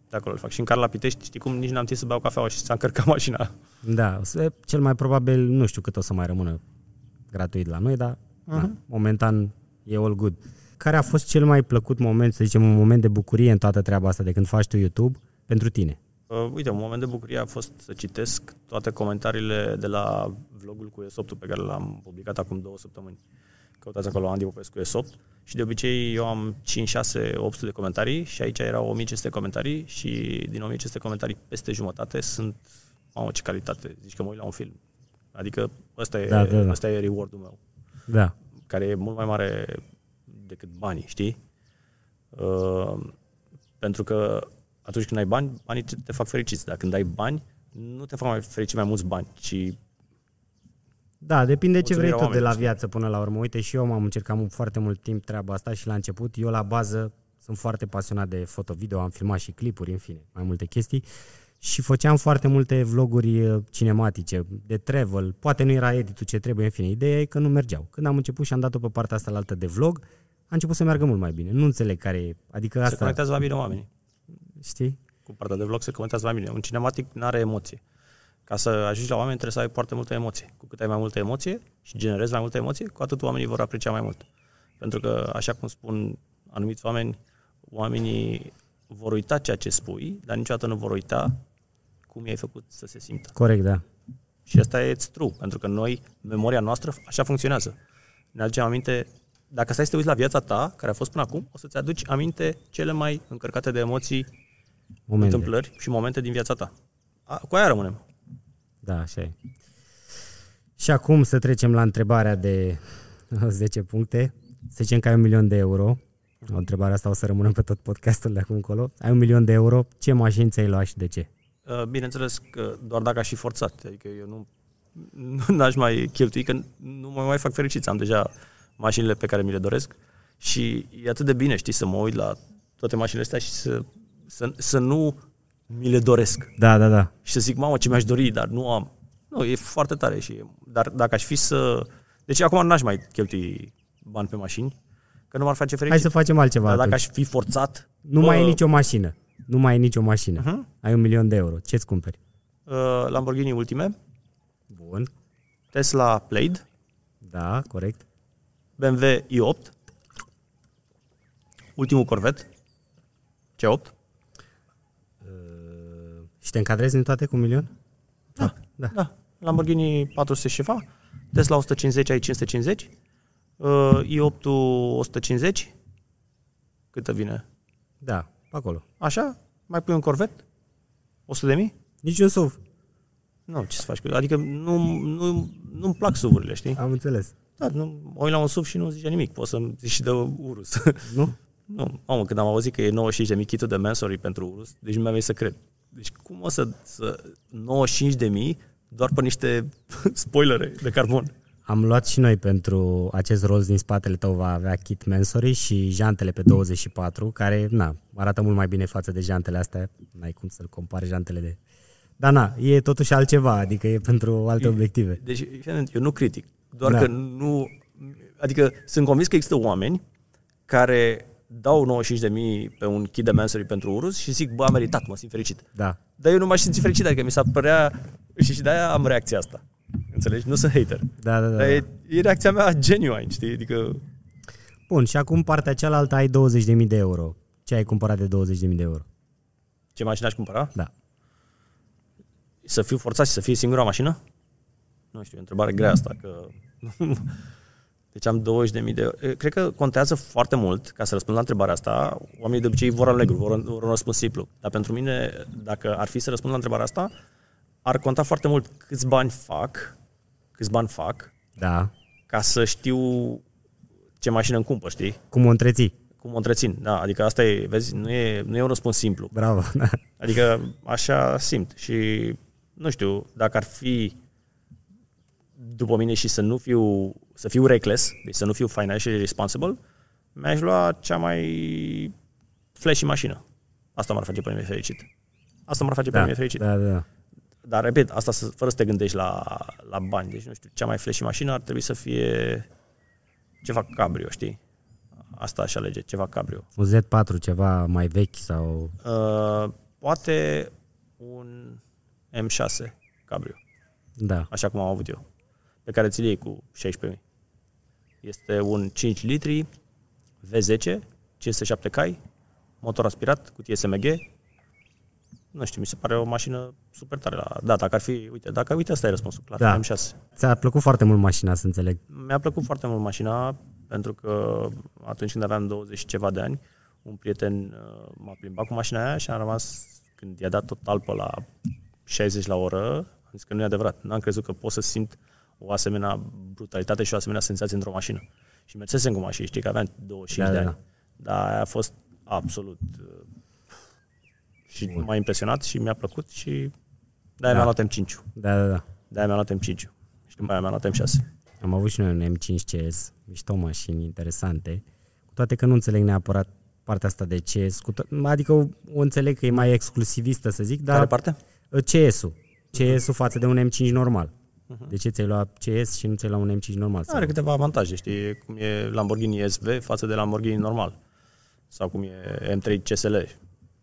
de acolo le fac. Și în care la Pitești, știi cum, nici n-am timp să beau cafeaua și s-a încărcat mașina. Da, o să- cel mai probabil, nu știu cât o să mai rămână gratuit la noi, dar na, momentan e all good. Care a fost cel mai plăcut moment, să zicem, un moment de bucurie în toată treaba asta de când faci tu YouTube pentru tine? Uh, uite, un moment de bucurie a fost să citesc toate comentariile de la vlogul cu E8 pe care l-am publicat acum două săptămâni. Căutați acolo Andy Popescu E8 și de obicei eu am 5, 6, 800 de comentarii și aici erau 1500 comentarii și din 1500 comentarii peste jumătate sunt, mamă ce calitate, zici că mă uit la un film. Adică ăsta e, Da, da, da. ăsta e reward-ul meu, Da. care e mult mai mare decât banii, știi? Uh, pentru că atunci când ai bani, banii te, te fac fericiți. Dar când ai bani, nu te fac mai fericit mai mulți bani, ci Da, depinde ce vrei Mulțumirea tu de la oamenilor, viață până la urmă. Uite, și eu m-am încercat mult- foarte mult timp treaba asta și la început, eu la bază sunt foarte pasionat de foto-video, am filmat și clipuri, în fine, mai multe chestii și făceam foarte multe vloguri uh, cinematice, de travel, poate nu era editul ce trebuie, în fine, ideea e că nu mergeau. Când am început și am dat-o pe partea asta la altă de vlog, a început să meargă mult mai bine. Nu înțeleg care e, adică se asta, conectează la bine oamenii. știi? Cu partea de vlog se conectează la bine. Un cinematic nu are emoție. Ca să ajungi la oameni trebuie să ai foarte multă emoție. Cu cât ai mai multă emoție și generezi mai multă emoție, cu atât oamenii vor aprecia mai mult. Pentru că, așa cum spun anumiți oameni, oamenii vor uita ceea ce spui, dar niciodată nu vor uita cum i-ai făcut să se simtă. Corect, da. Și asta e true, pentru că noi, memoria noastră, așa funcționează. Ne aducem aminte, dacă stai să te uiți la viața ta, care a fost până acum, o să-ți aduci aminte cele mai încărcate de emoții, Momente. întâmplări și momente din viața ta. A, cu aia rămânem. Da, așa e. Și acum să trecem la întrebarea de 10 puncte. Să zicem că ai un milion de euro O întrebare asta o să rămână pe tot podcastul de acum încolo. Ai un milion de euro, ce mașini ți-ai luat și de ce? Uh, bineînțeles că doar dacă aș fi forțat, adică eu nu nu aș mai cheltui, că nu mă mai fac fericit, am deja mașinile pe care mi le doresc și e atât de bine, știi, să mă uit la toate mașinile astea și să, să, să nu mi le doresc. Da, da, da. Și să zic, mamă, ce mi-aș dori, dar nu am. Nu, e foarte tare și dar dacă aș fi să... Deci acum n-aș mai cheltui bani pe mașini, că nu m-ar face fericit. Hai să facem altceva Dar dacă atunci. aș fi forțat... Nu bă, mai ai nicio mașină. Nu mai ai nicio mașină. Uh-huh. Ai un milion de euro. Ce-ți cumperi? Uh, Lamborghini Ultime, Bun. Tesla Plaid, Da, corect. BMW i8, ultimul Corvette, C8, Și te încadrezi în toate cu un milion? Da. Da. Da. Lamborghini 400 și ceva, Tesla 150, ai 550, uh, i8 150, câtă vine? Da, pe acolo. Așa? Mai pui un Corvette? 100 de mii? Nici un SUV. Nu, ce să faci? cu- Adică nu, nu, nu-mi plac suvurile, știi? Am înțeles. Da, nu, mă uit la un SUV și nu zice nimic. Poți să-mi zici și de Urus. Nu? nu, mamă, când am auzit că e 95 de mii kitul de Mansory pentru Urus, deci nu mi-a venit să cred. Deci cum o să, să 95 de mii doar pe niște spoilere de carbon? Am luat și noi pentru acest roz din spatele tău va avea kit Mansory și jantele pe 24, care, na, arată mult mai bine față de jantele astea. N-ai cum să-l compari jantele de... Dar na, e totuși altceva, adică e pentru alte obiective. Deci, fii atent, eu nu critic, doar Da. că nu... Adică sunt convins că există oameni care dau 95 de mii pe un kit de Mansory pentru Urus și zic, bă, am meritat, mă simt fericit. Da. Dar eu nu m-aș simți fericit, adică mi s-a părea... Și, și de-aia am reacția asta. Înțelegi? Nu sunt hater. Da, da, da. Dar da. e, e reacția mea genuine, știi? Adică Bun, și acum partea cealaltă ai 20.000 de euro. Ce ai cumpărat de 20.000 de euro? ce mașină aș cumpăra? Da. Să fiu forțat și să fie singura mașină? Nu știu, e o întrebare grea asta, că... Deci am 20.000 de euro. E, Cred că contează foarte mult, ca să răspund la întrebarea asta, oamenii de obicei vor alnegru, vor, vor un răspuns simplu. Dar pentru mine, dacă ar fi să răspund la întrebarea asta, ar conta foarte mult câți bani fac, câți bani fac, Da. ca să știu ce mașină îmi cumpăr, știi? Cum o întreții? Cum o întrețin. Da, adică asta e, vezi, nu e, nu e un răspuns simplu. Bravo. Da. Adică așa simt și nu știu, dacă ar fi după mine și să nu fiu, să fiu reckless, deci să nu fiu financially responsible, mi-aș lua cea mai flashy mașină. Asta m-ar face pe mine fericit. Asta m-ar face pe Da, mine fericit. da, da. Dar, repet, asta să, fără să te gândești la, la bani. Deci, nu știu, cea mai flashy mașină ar trebui să fie ceva cabrio, știi? Asta aș alege, ceva cabrio. Un Z4, ceva mai vechi sau... Uh, poate un M6 cabrio, Da. așa cum am avut eu, pe care ți-l iei cu 16.000. Este un 5 litri, V10, 507 cai, motor aspirat, cutie SMG. Nu știu, mi se pare o mașină super tare. La... Da, dacă ar fi, uite, dacă, uite, asta e răspunsul, clar, Da. M6. Ți-a plăcut foarte mult mașina, să înțeleg. Mi-a plăcut foarte mult mașina, pentru că atunci când aveam 20 și ceva de ani, un prieten uh, m-a plimbat cu mașina aia și am rămas, când i-a dat total pe la 60 la oră, am zis că nu e adevărat. N-am crezut că pot să simt o asemenea brutalitate și o asemenea senzație într-o mașină. Și mersesem cu mașini, știi că aveam 25 Da, de da, ani. Dar aia a fost absolut... uh, Și m-a impresionat și mi-a plăcut și de-aia Da. mi-a luat M5. Da, da, da. De-aia mi-a luat M5. Și după aia mi-a luat M6. Am avut și noi un M5 CS, mișto mașini interesante, cu toate că nu înțeleg neapărat partea asta de CS, cu to- adică o, o înțeleg că e mai exclusivistă, să zic, Care dar parte? CS-ul, CS-ul față de un M5 normal. De ce ți-ai luat CS și nu ți-ai luat un M5 normal? Sau? Are câteva avantaje, știi, cum e Lamborghini SV față de Lamborghini normal. Sau cum e M3 CSL.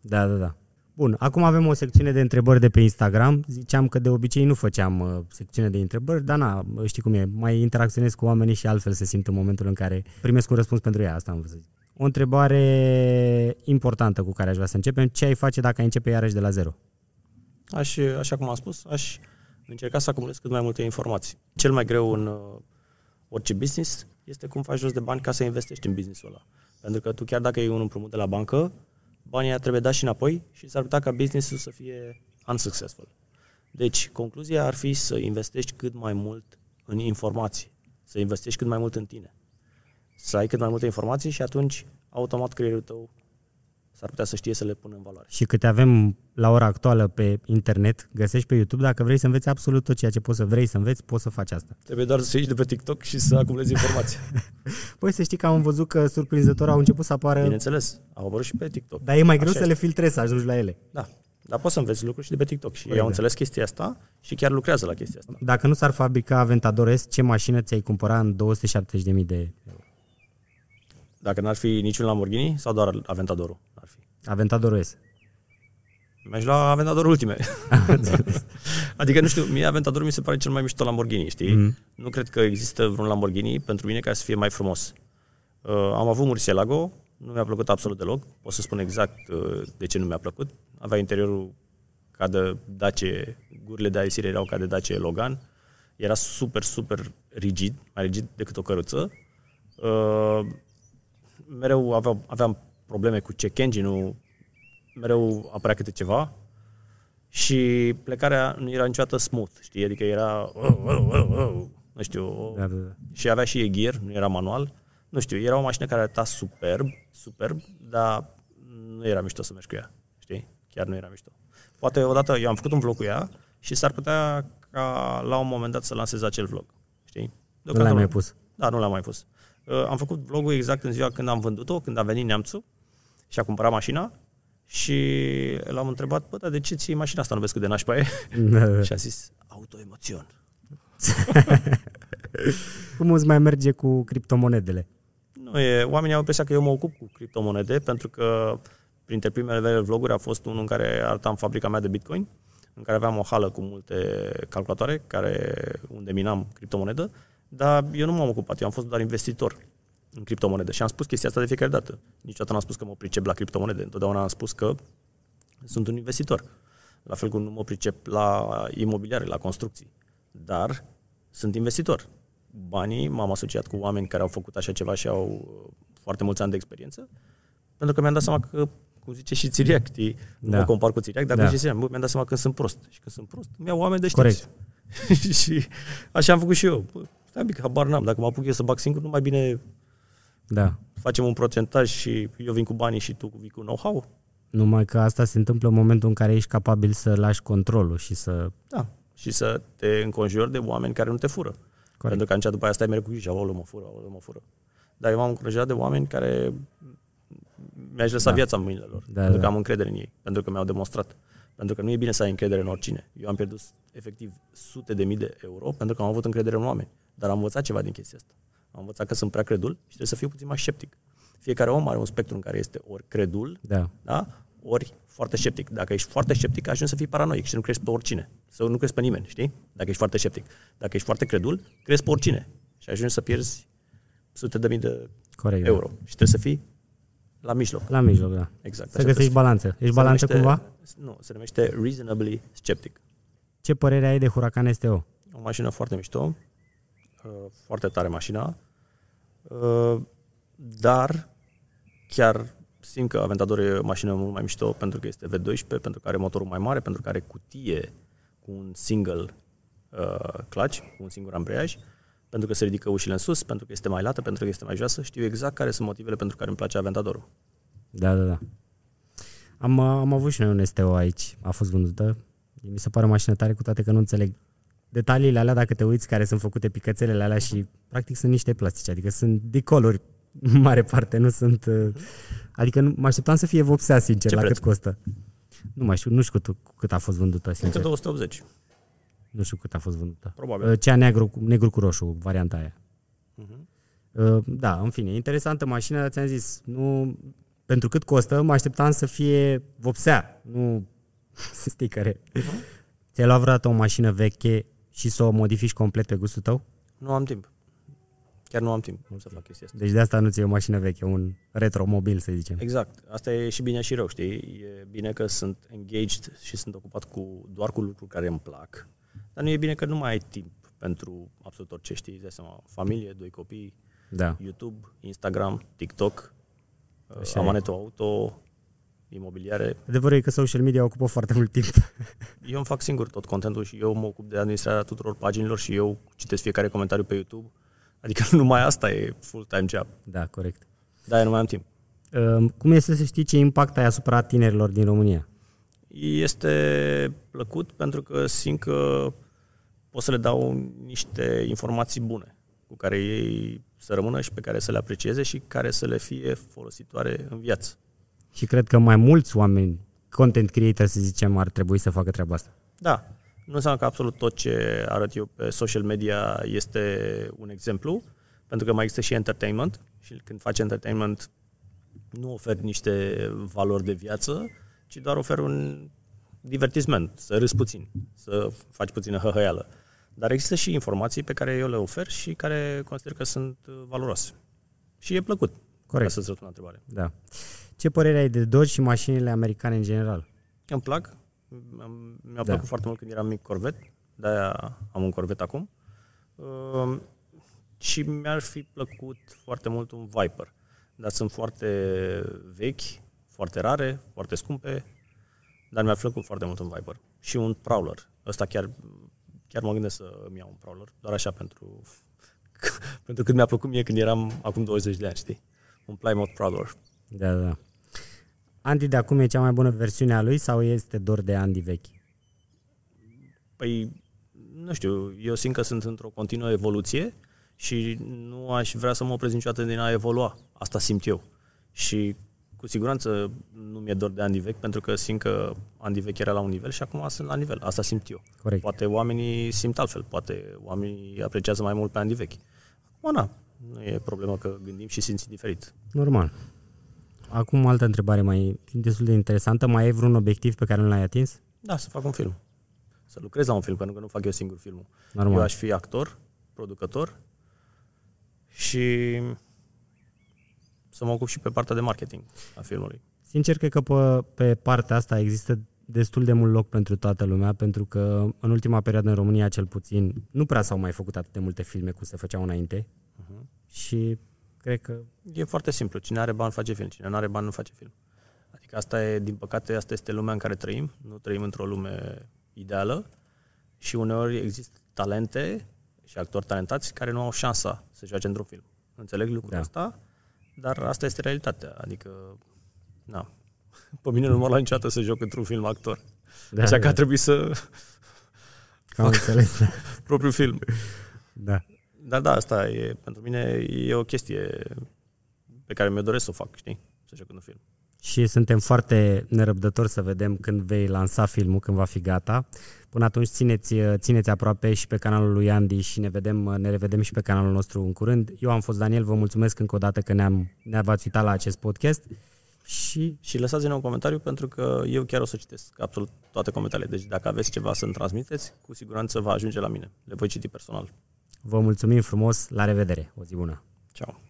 Da, da, da. Bun, acum avem o secțiune de întrebări de pe Instagram. Ziceam că de obicei nu făceam uh, secțiune de întrebări, dar na, știi cum e, mai interacționez cu oamenii și altfel se simt în momentul în care primesc un răspuns pentru ea, asta am vrut să zic. O întrebare importantă cu care aș vrea să începem, ce ai face dacă ai începe iarăși de la zero? Aș, așa cum am spus, aș încerca să acumulez cât mai multe informații. Cel mai greu în uh, orice business este cum faci jos de bani ca să investești în businessul ăla. Pentru că tu chiar dacă iei un împrumut de la bancă, banii aia trebuie dați și înapoi și s-ar putea ca businessul să fie unsuccessful. Deci, concluzia ar fi să investești cât mai mult în informații, să investești cât mai mult în tine. Să ai cât mai multe informații și atunci automat creierul tău s-ar putea să știe să le pună în valoare. Și câte avem la ora actuală pe internet, găsești pe YouTube, dacă vrei să înveți absolut tot ceea ce poți să vrei să înveți, poți să faci asta. Trebuie doar să ieși de pe TikTok și să acumulezi informații. Păi să știi că am văzut că surprinzător au început să apară... Bineînțeles, au apărut și pe TikTok. Dar e mai greu Așa să le filtrezi, să ajungi la ele. Da, dar poți să înveți lucruri și de pe TikTok. Și Corect, ei au da. înțeles chestia asta și chiar lucrează la chestia asta. Dacă nu s-ar fabrica Aventador S, ce mașină ți-ai cumpăra în 270.000 de euro? Dacă n-ar fi niciun Lamborghini sau doar Aventadorul ar fi. Aventador S. Mi-aș lua Aventador ultime. adică, nu știu, mie Aventador mi se pare cel mai mișto Lamborghini, știi? Mhm. Nu cred că există vreun Lamborghini pentru mine care să fie mai frumos. Uh, am avut Murcielago, nu mi-a plăcut absolut deloc. Pot să spun exact uh, de ce nu mi-a plăcut. Avea interiorul ca de Dacia, gurile de aisire erau ca de Dacia Logan. Era super, super rigid, mai rigid decât o căruță. Uh, mereu aveam, aveam probleme cu check engine-ul, mereu apărea câte ceva și plecarea nu era niciodată smooth, știi? Adică era, nu știu, Da, da, da. și avea și e gear, nu era manual. Nu știu, era o mașină care arăta superb, superb, dar nu era mișto să mergi cu ea, știi? Chiar nu era mișto. Poate odată eu am făcut un vlog cu ea și s-ar putea ca la un moment dat să lansez acel vlog, știi? Nu l-ai mai pus. Da, nu l-am mai pus. Uh, am făcut vlogul exact în ziua când am vândut-o, când a venit neamțul și a cumpărat mașina și l-am întrebat, bă, dar de ce ții mașina asta, nu vezi cât de nașpa e? Da, da. și a zis, autoemoțion. Cum îți mai merge cu criptomonedele? Nu e, oamenii au impresia că eu mă ocup cu criptomonede pentru că printre primele mele vloguri a fost unul în care arătam fabrica mea de Bitcoin, în care aveam o hală cu multe calculatoare care, unde minam criptomonedă, dar eu nu m-am ocupat, eu am fost doar investitor în criptomonede și am spus chestia asta de fiecare dată. Niciodată n-am spus că mă pricep la criptomonede, întotdeauna am spus că sunt un investitor. La fel cum nu mă pricep la imobiliare, la construcții. Dar sunt investitor. Banii m-am asociat cu oameni care au făcut așa ceva și au uh, foarte mulți ani de experiență, pentru că mi-am dat seama că, cum zice și Țiriac, știi, nu Da. mă compar cu Țiriac, dar Da. cum zice Țiriac, bă, mi-am dat seama că sunt prost. Și când sunt prost, îmi iau oameni de știință. Corect. și așa am făcut și eu. Bă, stai un pic, habar n-am. Dacă mă apuc eu să bag singur, nu mai bine Da. facem un procentaj și eu vin cu banii și tu vii cu know-how? Numai că asta se întâmplă în momentul în care ești capabil să lași controlul și să... Da. Și să te înconjuri de oameni care nu te fură. Corect. Pentru că atunci după aia stai mereu cu grija, aoleu mă fură, aoleu mă fură. Dar eu m-am încurajat de oameni care mi-aș lăsa Da. viața în mâinile lor. Da, pentru da. că am încredere în ei. Pentru că mi-au demonstrat. Pentru că nu e bine să ai încredere în oricine. Eu am pierdut efectiv sute de mii de euro pentru că am avut încredere în oameni. Dar am învățat ceva din chestia asta. Am învățat că sunt prea credul și trebuie să fiu puțin mai sceptic. Fiecare om are un spectru în care este ori credul, Da. da? ori foarte sceptic. Dacă ești foarte sceptic, ajungi să fii paranoic și nu crezi pe oricine. Să nu crezi pe nimeni, știi? Dacă ești foarte sceptic. Dacă ești foarte credul, crezi pe oricine. Și ajungi să pierzi sute de mii de Corect. euro. Și trebuie să fii la mijloc. Da. La mijloc, da. Exact. Să așa găsești trebuie balanță. Ești să fii. balanță Se cumva? numește- Nu, se numește reasonably sceptic. Ce părere ai de Huracan STO? O mașină foarte mișto, uh, foarte tare mașina, uh, dar chiar simt că Aventador e o mașină mult mai mișto pentru că este V12, pentru că are motorul mai mare, pentru că are cutie cu un single uh, clutch, cu un singur ambreiaj, pentru că se ridică ușile în sus, pentru că este mai lată, pentru că este mai joasă. Știu exact care sunt motivele pentru care îmi place Aventadorul. Da, da, da. Am, uh, am avut și noi un STO aici, a fost vândută. Mi se pare o mașină tare, cu toate că nu înțeleg detaliile alea, dacă te uiți, care sunt făcute picățelele alea și practic sunt niște plastice, adică sunt decoluri în mare parte, nu sunt... uh, Adică nu, mă așteptam să fie vopsea, sincer, Ce la preț? cât costă. Nu mai știu, nu știu cât, cât a fost vândută, Cred că sincer. 280, Nu știu cât a fost vândută. probabil. Uh, Cea negru, cu- negru cu roșu, varianta aia. Mhm. Uh, Da, în fine, interesantă mașină, dar ți-am zis, nu, pentru cât costă, mă așteptam să fie vopsea, nu sticăre. Ți-ai luat vreodată o mașină veche și să o modifici complet pe gustul tău? Nu am timp. Chiar nu am timp să fac chestia asta. Deci de asta nu ți e o mașină veche, un retromobil, să zicem. Exact. Asta e și bine și rău, știi? E bine că sunt engaged și sunt ocupat cu, doar cu lucruri care îmi plac. Dar nu e bine că nu mai ai timp pentru absolut orice, știi? Îți dai seama, familie, doi copii, Da. YouTube, Instagram, TikTok, Așa uh, e. amanetul auto, imobiliare. Adevărul e că social media ocupă foarte mult timp. Eu îmi fac singur tot contentul și eu mă ocup de administrarea tuturor paginilor și eu citesc fiecare comentariu pe YouTube. Adică numai asta e full-time job. Da, corect. Da, nu mai am timp. Uh, cum este să știi ce impact ai asupra tinerilor din România? Este plăcut pentru că simt că pot să le dau niște informații bune cu care ei să rămână și pe care să le aprecieze și care să le fie folositoare în viață. Și cred că mai mulți oameni, content creator să zicem, ar trebui să facă treaba asta. Da, nu înseamnă că absolut tot ce arăt eu pe social media este un exemplu, pentru că mai există și entertainment și când faci entertainment nu oferi niște valori de viață, ci doar oferi un divertisment, să râzi puțin, să faci puțină hăhăială. Dar există și informații pe care eu le ofer și care consider că sunt valoroase. Și e plăcut. Corect. Ca să-ți răspund la întrebare. Da. Ce părere ai de Dodge și mașinile americane în general? Îmi plac. Mi-a da. plăcut foarte mult când eram mic Corvette. De-aia am un Corvette acum. Uh, și mi-ar fi plăcut foarte mult un Viper. Dar sunt foarte vechi, foarte rare, foarte scumpe. Dar mi-ar plăcut foarte mult un Viper. Și un Prowler. Ăsta chiar, chiar mă gândesc să-mi iau un Prowler. Doar așa pentru, pentru cât mi-a plăcut mie când eram acum 20 de ani, știi? Un Plymouth Prowler. Da, da. Andy de acum e cea mai bună versiune a lui sau este doar de Andy vechi? Păi, nu știu, eu simt că sunt într-o continuă evoluție și nu aș vrea să mă opresc niciodată din a evolua. Asta simt eu. Și cu siguranță nu mi-e dor de Andy vechi, pentru că simt că Andy vechi era la un nivel și acum sunt la nivel. Asta simt eu. Corect. Poate oamenii simt altfel, poate oamenii apreciază mai mult pe Andy vechi. Acum, na, nu e problemă că gândim și simți diferit. Normal. Acum o altă întrebare mai destul de interesantă. Mai ai vreun obiectiv pe care nu l-ai atins? Da, să fac un film. Să lucrez la un film, pentru că nu fac eu singur filmul. Normal. Eu aș fi actor, producător și să mă ocup și pe partea de marketing a filmului. Sincer, cred că pe, pe partea asta există destul de mult loc pentru toată lumea, pentru că în ultima perioadă în România, cel puțin, nu prea s-au mai făcut atât de multe filme cum se făceau înainte. Uh-huh. Și cred că... E foarte simplu. Cine are bani face film, cine nu are bani nu face film. Adică asta e, din păcate, asta este lumea în care trăim. Nu trăim într-o lume ideală și uneori există talente și actori talentați care nu au șansa să joace într-un film. Înțeleg lucrul da. ăsta, dar asta este realitatea. Adică, na, pe mine nu m-a luat niciodată să joc într-un film actor. Da, Așa da. că a trebuit să Am înțeles. propriul film. Da. Dar da, asta e, pentru mine e o chestie pe care mi-o doresc să o fac, știi? Să joc în film. Și suntem foarte nerăbdători să vedem când vei lansa filmul, când va fi gata. Până atunci țineți, țineți aproape și pe canalul lui Andy și ne, vedem, ne revedem și pe canalul nostru în curând. Eu am fost Daniel, vă mulțumesc încă o dată că ne-am, ne-ați uitat la acest podcast. Și... și lăsați-ne un comentariu pentru că eu chiar o să citesc absolut toate comentariile. Deci dacă aveți ceva să-mi transmiteți, cu siguranță va ajunge la mine. Le voi citi personal. Vă mulțumim frumos, la revedere, o zi bună! Ciao!